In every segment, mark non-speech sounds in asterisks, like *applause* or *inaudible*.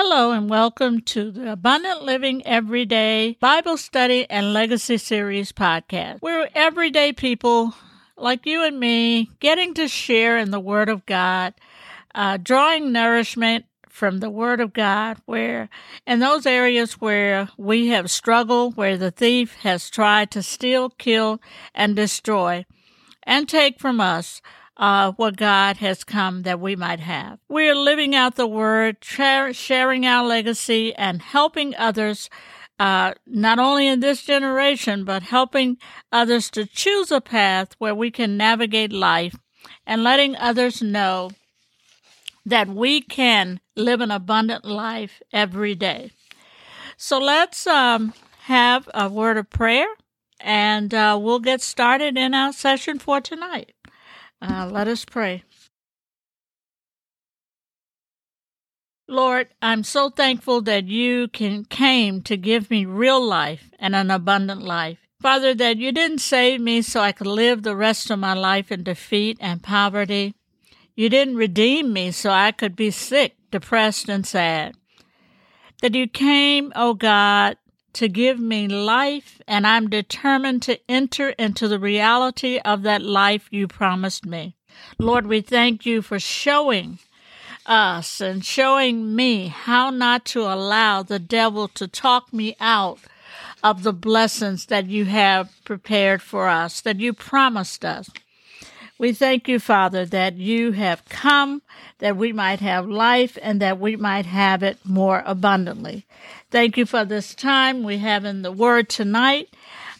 Hello and welcome to the Abundant Living Everyday Bible Study and Legacy Series podcast. We're everyday people like you and me getting to share in the Word of God, uh, drawing nourishment from the Word of God, where in those areas where we have struggled, where the thief has tried to steal, kill, and destroy, and take from us uh, what God has come that we might have. We are living out the Word, tra- sharing our legacy, and helping others. Uh, not only in this generation, but helping others to choose a path where we can navigate life and letting others know that we can live an abundant life every day. So let's um, have a word of prayer and uh, we'll get started in our session for tonight. Uh, let us pray. Lord, I'm so thankful that you can, came to give me real life and an abundant life. Father, that you didn't save me so I could live the rest of my life in defeat and poverty. You didn't redeem me so I could be sick, depressed, and sad. That you came, O oh God, to give me life, and I'm determined to enter into the reality of that life you promised me. Lord, we thank you for showing us and showing me how not to allow the devil to talk me out of the blessings that you have prepared for us, that you promised us. We thank you, Father, that you have come that we might have life and that we might have it more abundantly. Thank you for this time we have in the Word tonight.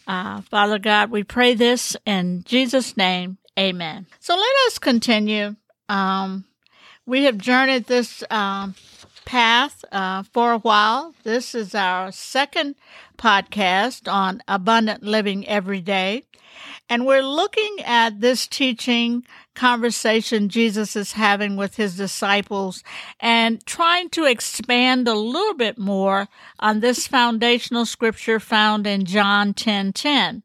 Uh, Father God, we pray this in Jesus' name. Amen. So let us continue. Um, we have journeyed this um, path uh, for a while. This is our second podcast on abundant living every day. And we're looking at this teaching conversation Jesus is having with his disciples and trying to expand a little bit more on this foundational scripture found in John 10 10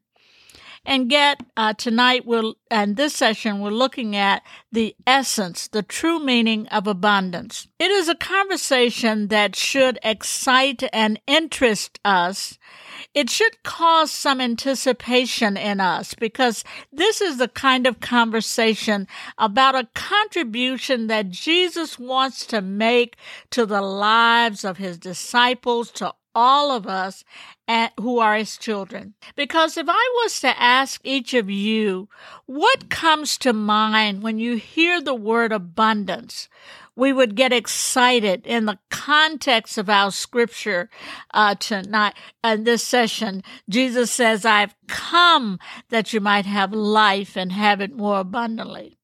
and get uh, tonight we'll and this session we're looking at the essence the true meaning of abundance. It is a conversation that should excite and interest us it should cause some anticipation in us because this is the kind of conversation about a contribution that Jesus wants to make to the lives of his disciples, to all of us who are his children. Because if I was to ask each of you, what comes to mind when you hear the word abundance? We would get excited in the context of our scripture uh, tonight in this session. Jesus says, I've come that you might have life and have it more abundantly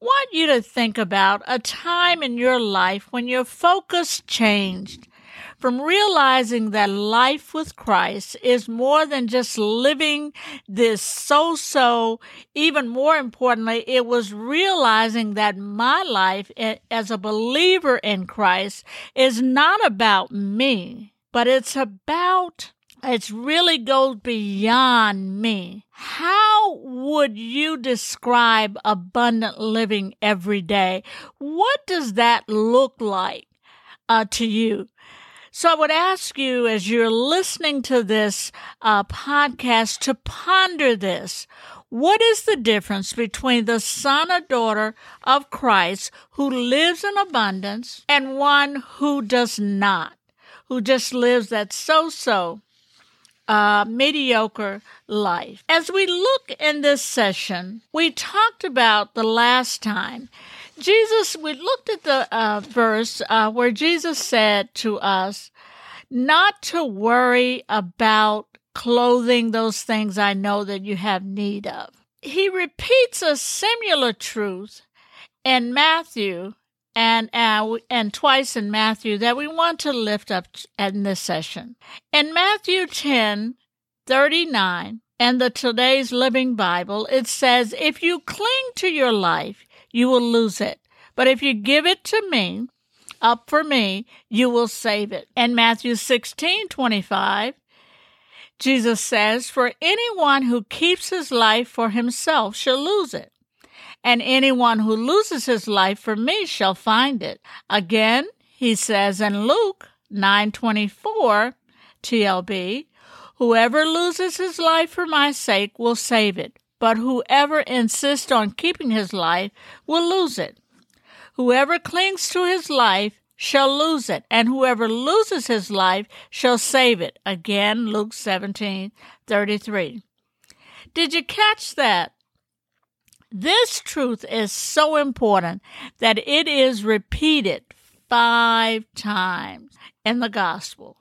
want you to think about a time in your life when your focus changed from realizing that life with Christ is more than just living this so so. Even more importantly, it was realizing that my life as a believer in Christ is not about me, but it's about it really goes beyond me. How would you describe abundant living every day? What does that look like uh, to you? So I would ask you as you're listening to this uh, podcast to ponder this. What is the difference between the son or daughter of Christ who lives in abundance and one who does not, who just lives that so so uh, mediocre life? As we look in this session, we talked about the last time Jesus, we looked at the uh, verse uh, where Jesus said to us not to worry about clothing those things I know that you have need of. He repeats a similar truth in Matthew and uh, and twice in Matthew that we want to lift up in this session. In Matthew 10, 39, and the Today's Living Bible, it says, If you cling to your life, you will lose it. But if you give it to me, up for me, you will save it. And Matthew 16 25, Jesus says, For anyone who keeps his life for himself shall lose it. And anyone who loses his life for me shall find it. Again, he says in Luke 9:24 TLB, whoever loses his life for my sake will save it, but whoever insists on keeping his life will lose it. Whoever clings to his life shall lose it, and whoever loses his life shall save it. Again, Luke 17 33. Did you catch that? This truth is so important that it is repeated five times in the gospel.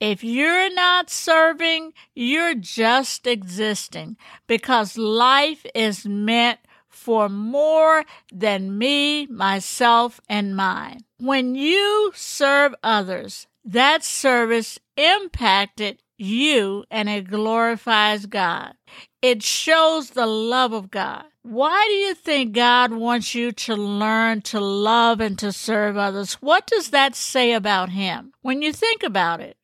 If you're not serving, you're just existing because life is meant for more than me, myself, and mine. When you serve others, that service impacted you and it glorifies God. It shows the love of God. Why do you think God wants you to learn to love and to serve others? What does that say about Him? When you think about it,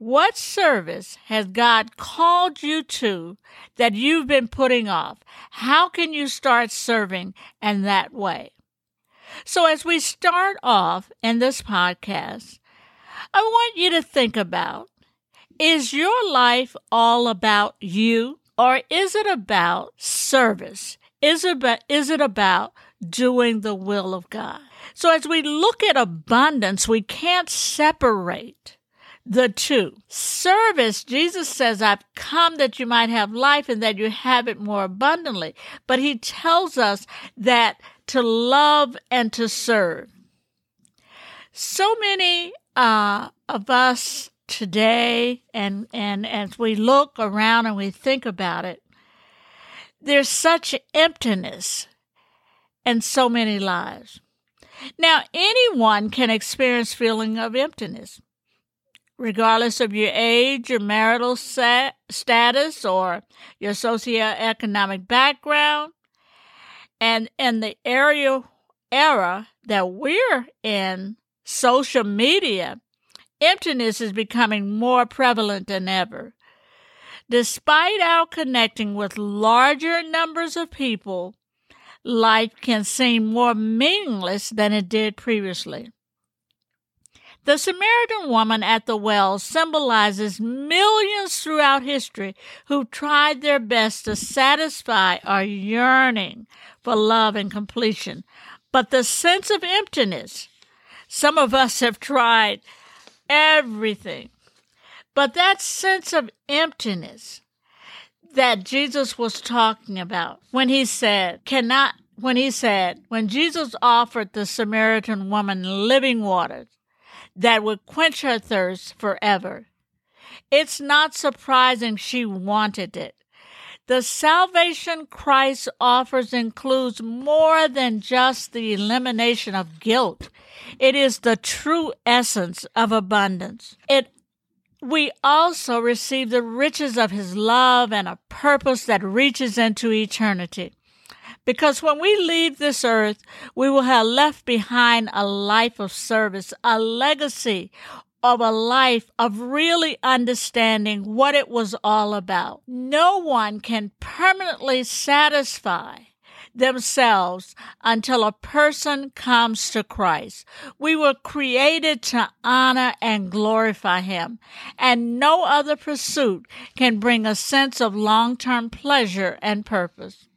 what service has God called you to that you've been putting off? How can you start serving in that way? So, as we start off in this podcast, I want you to think about is your life all about you or is it about service? Is it about, is it about doing the will of God? So as we look at abundance, we can't separate the two. Service, Jesus says, I've come that you might have life and that you have it more abundantly. But he tells us that to love and to serve. So many uh, of us today and and as we look around and we think about it there's such emptiness in so many lives now anyone can experience feeling of emptiness regardless of your age your marital status or your socioeconomic background and in the era that we're in social media emptiness is becoming more prevalent than ever. Despite our connecting with larger numbers of people, life can seem more meaningless than it did previously. The Samaritan woman at the well symbolizes millions throughout history who tried their best to satisfy our yearning for love and completion. But the sense of emptiness, some of us have tried everything. But that sense of emptiness that Jesus was talking about when he said, cannot, when he said, when Jesus offered the Samaritan woman living water that would quench her thirst forever, it's not surprising she wanted it. The salvation Christ offers includes more than just the elimination of guilt. It is the true essence of abundance. It we also receive the riches of his love and a purpose that reaches into eternity. Because when we leave this earth, we will have left behind a life of service, a legacy of a life of really understanding what it was all about. No one can permanently satisfy themselves until a person comes to Christ. We were created to honor and glorify Him, and no other pursuit can bring a sense of long term pleasure and purpose.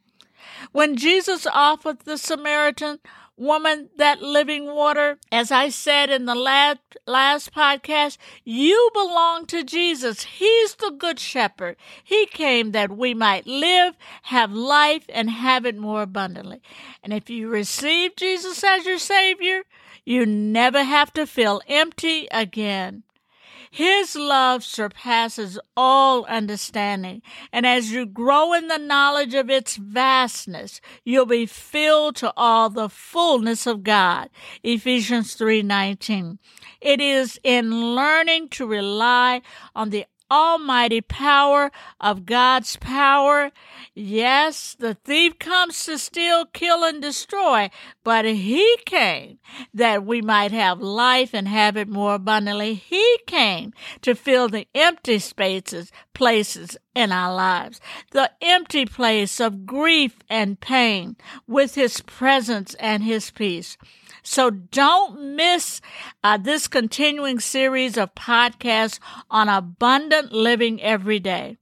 When Jesus offered the Samaritan woman that living water. As I said in the last, last podcast, you belong to Jesus. He's the good shepherd. He came that we might live, have life, and have it more abundantly. And if you receive Jesus as your Savior, you never have to feel empty again. His love surpasses all understanding, and as you grow in the knowledge of its vastness, you'll be filled to all the fullness of God. Ephesians 3:19. It is in learning to rely on the almighty power of God's power. Yes, the thief comes to steal, kill, and destroy, but he came that we might have life and have it more abundantly. He came to fill the empty spaces, places in our lives, the empty place of grief and pain with his presence and his peace. So don't miss uh, this continuing series of podcasts on abundant living every day.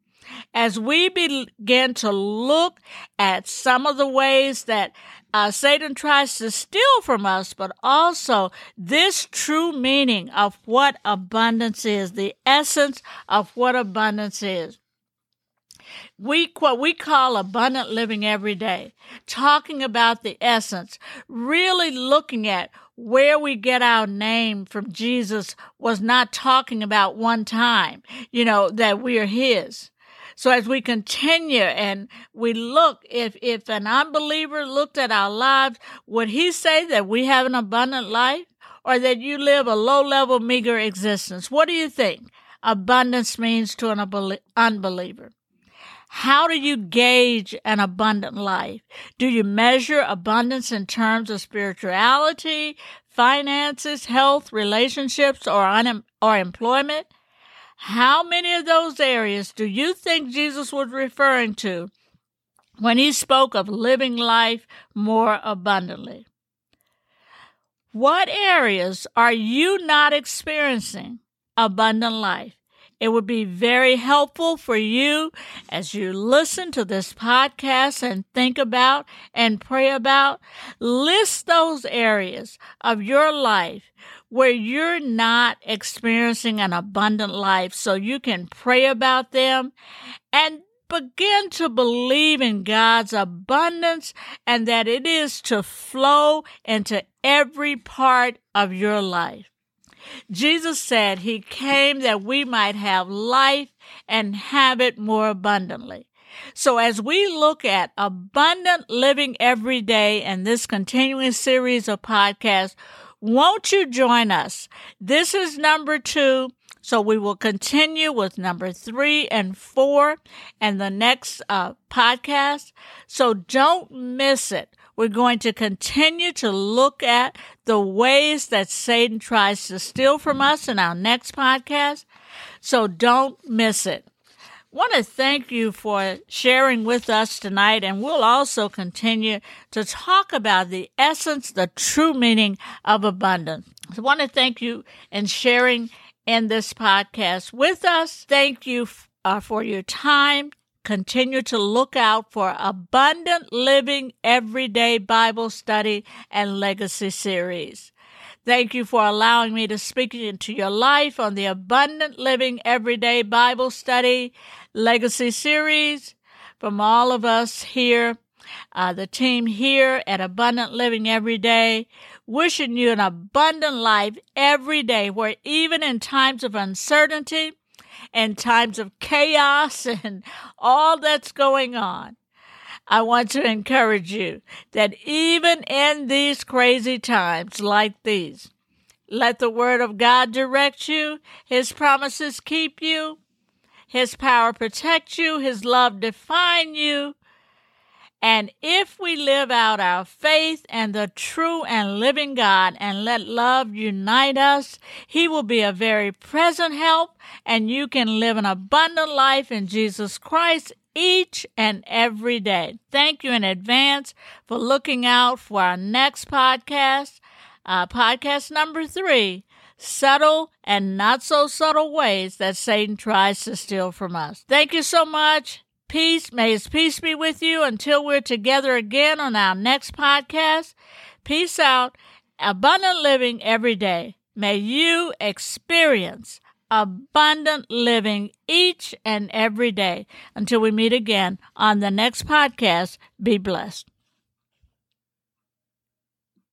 As we begin to look at some of the ways that uh, Satan tries to steal from us, but also this true meaning of what abundance is, the essence of what abundance is. We, what we call abundant living every day, talking about the essence, really looking at where we get our name from Jesus was not talking about one time, you know, that we are His. So as we continue and we look, if, if an unbeliever looked at our lives, would he say that we have an abundant life or that you live a low level, meager existence? What do you think abundance means to an unbeliever? How do you gauge an abundant life? Do you measure abundance in terms of spirituality, finances, health, relationships, or, un- or employment? How many of those areas do you think Jesus was referring to when he spoke of living life more abundantly? What areas are you not experiencing abundant life? It would be very helpful for you as you listen to this podcast and think about and pray about. List those areas of your life where you're not experiencing an abundant life so you can pray about them and begin to believe in God's abundance and that it is to flow into every part of your life. Jesus said he came that we might have life and have it more abundantly. So as we look at abundant living every day in this continuing series of podcasts, won't you join us? This is number two. So we will continue with number three and four and the next uh, podcast. So don't miss it. We're going to continue to look at the ways that Satan tries to steal from us in our next podcast. So don't miss it. Want to thank you for sharing with us tonight, and we'll also continue to talk about the essence, the true meaning of abundance. I want to thank you in sharing in this podcast with us. Thank you uh, for your time Continue to look out for Abundant Living Everyday Bible Study and Legacy Series. Thank you for allowing me to speak into your life on the Abundant Living Everyday Bible Study Legacy Series. From all of us here, uh, the team here at Abundant Living Every Day, wishing you an abundant life every day where even in times of uncertainty, and times of chaos *laughs* and all that's going on, I want to encourage you that even in these crazy times like these, let the word of God direct you, his promises keep you, his power protect you, his love define you, and if we live out our faith and the true and living God and let love unite us, He will be a very present help and you can live an abundant life in Jesus Christ each and every day. Thank you in advance for looking out for our next podcast, uh, podcast number three subtle and not so subtle ways that Satan tries to steal from us. Thank you so much. Peace, may his peace be with you until we're together again on our next podcast. Peace out. Abundant living every day. May you experience abundant living each and every day. Until we meet again on the next podcast, be blessed.